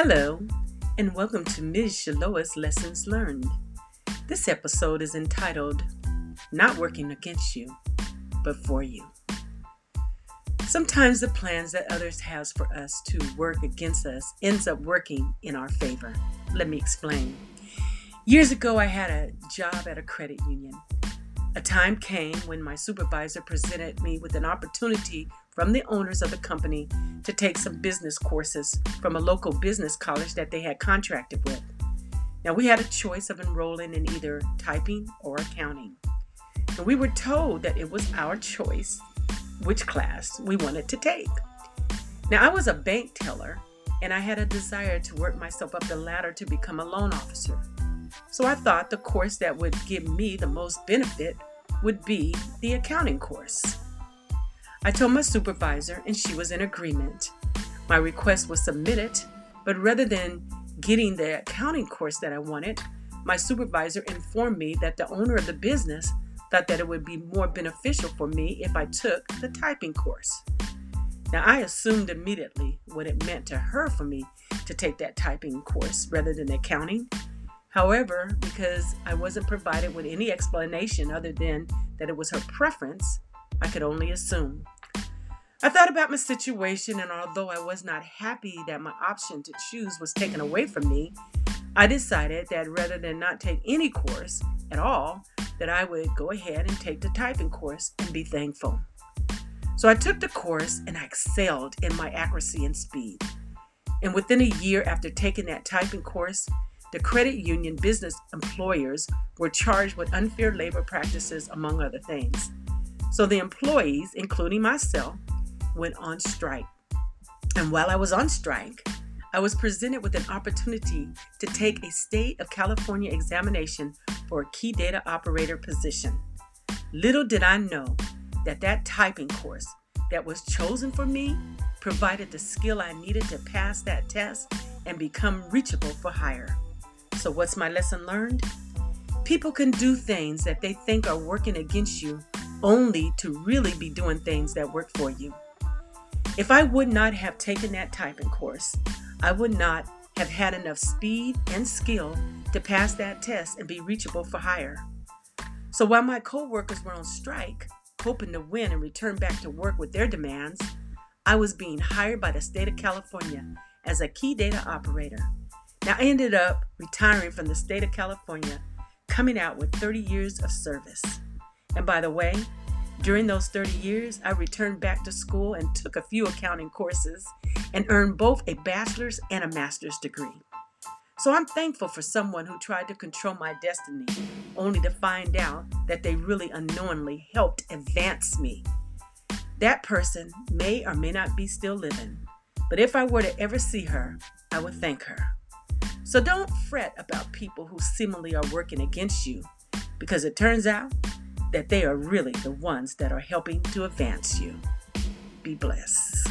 Hello, and welcome to Ms. Shaloa's Lessons Learned. This episode is entitled Not Working Against You, but For You. Sometimes the plans that others have for us to work against us ends up working in our favor. Let me explain. Years ago, I had a job at a credit union. A time came when my supervisor presented me with an opportunity from the owners of the company to take some business courses from a local business college that they had contracted with. Now, we had a choice of enrolling in either typing or accounting. And we were told that it was our choice which class we wanted to take. Now, I was a bank teller and I had a desire to work myself up the ladder to become a loan officer. So I thought the course that would give me the most benefit would be the accounting course. I told my supervisor, and she was in agreement. My request was submitted, but rather than getting the accounting course that I wanted, my supervisor informed me that the owner of the business thought that it would be more beneficial for me if I took the typing course. Now, I assumed immediately what it meant to her for me to take that typing course rather than accounting. However, because I wasn't provided with any explanation other than that it was her preference, I could only assume. I thought about my situation, and although I was not happy that my option to choose was taken away from me, I decided that rather than not take any course at all, that I would go ahead and take the typing course and be thankful. So I took the course and I excelled in my accuracy and speed. And within a year after taking that typing course, the credit union business employers were charged with unfair labor practices, among other things. So the employees, including myself, went on strike. And while I was on strike, I was presented with an opportunity to take a state of California examination for a key data operator position. Little did I know that that typing course that was chosen for me provided the skill I needed to pass that test and become reachable for hire. So, what's my lesson learned? People can do things that they think are working against you only to really be doing things that work for you. If I would not have taken that typing course, I would not have had enough speed and skill to pass that test and be reachable for hire. So while my coworkers were on strike, hoping to win and return back to work with their demands, I was being hired by the state of California as a key data operator. Now, I ended up retiring from the state of California, coming out with 30 years of service. And by the way, during those 30 years, I returned back to school and took a few accounting courses and earned both a bachelor's and a master's degree. So I'm thankful for someone who tried to control my destiny, only to find out that they really unknowingly helped advance me. That person may or may not be still living, but if I were to ever see her, I would thank her. So don't fret about people who seemingly are working against you, because it turns out that they are really the ones that are helping to advance you. Be blessed.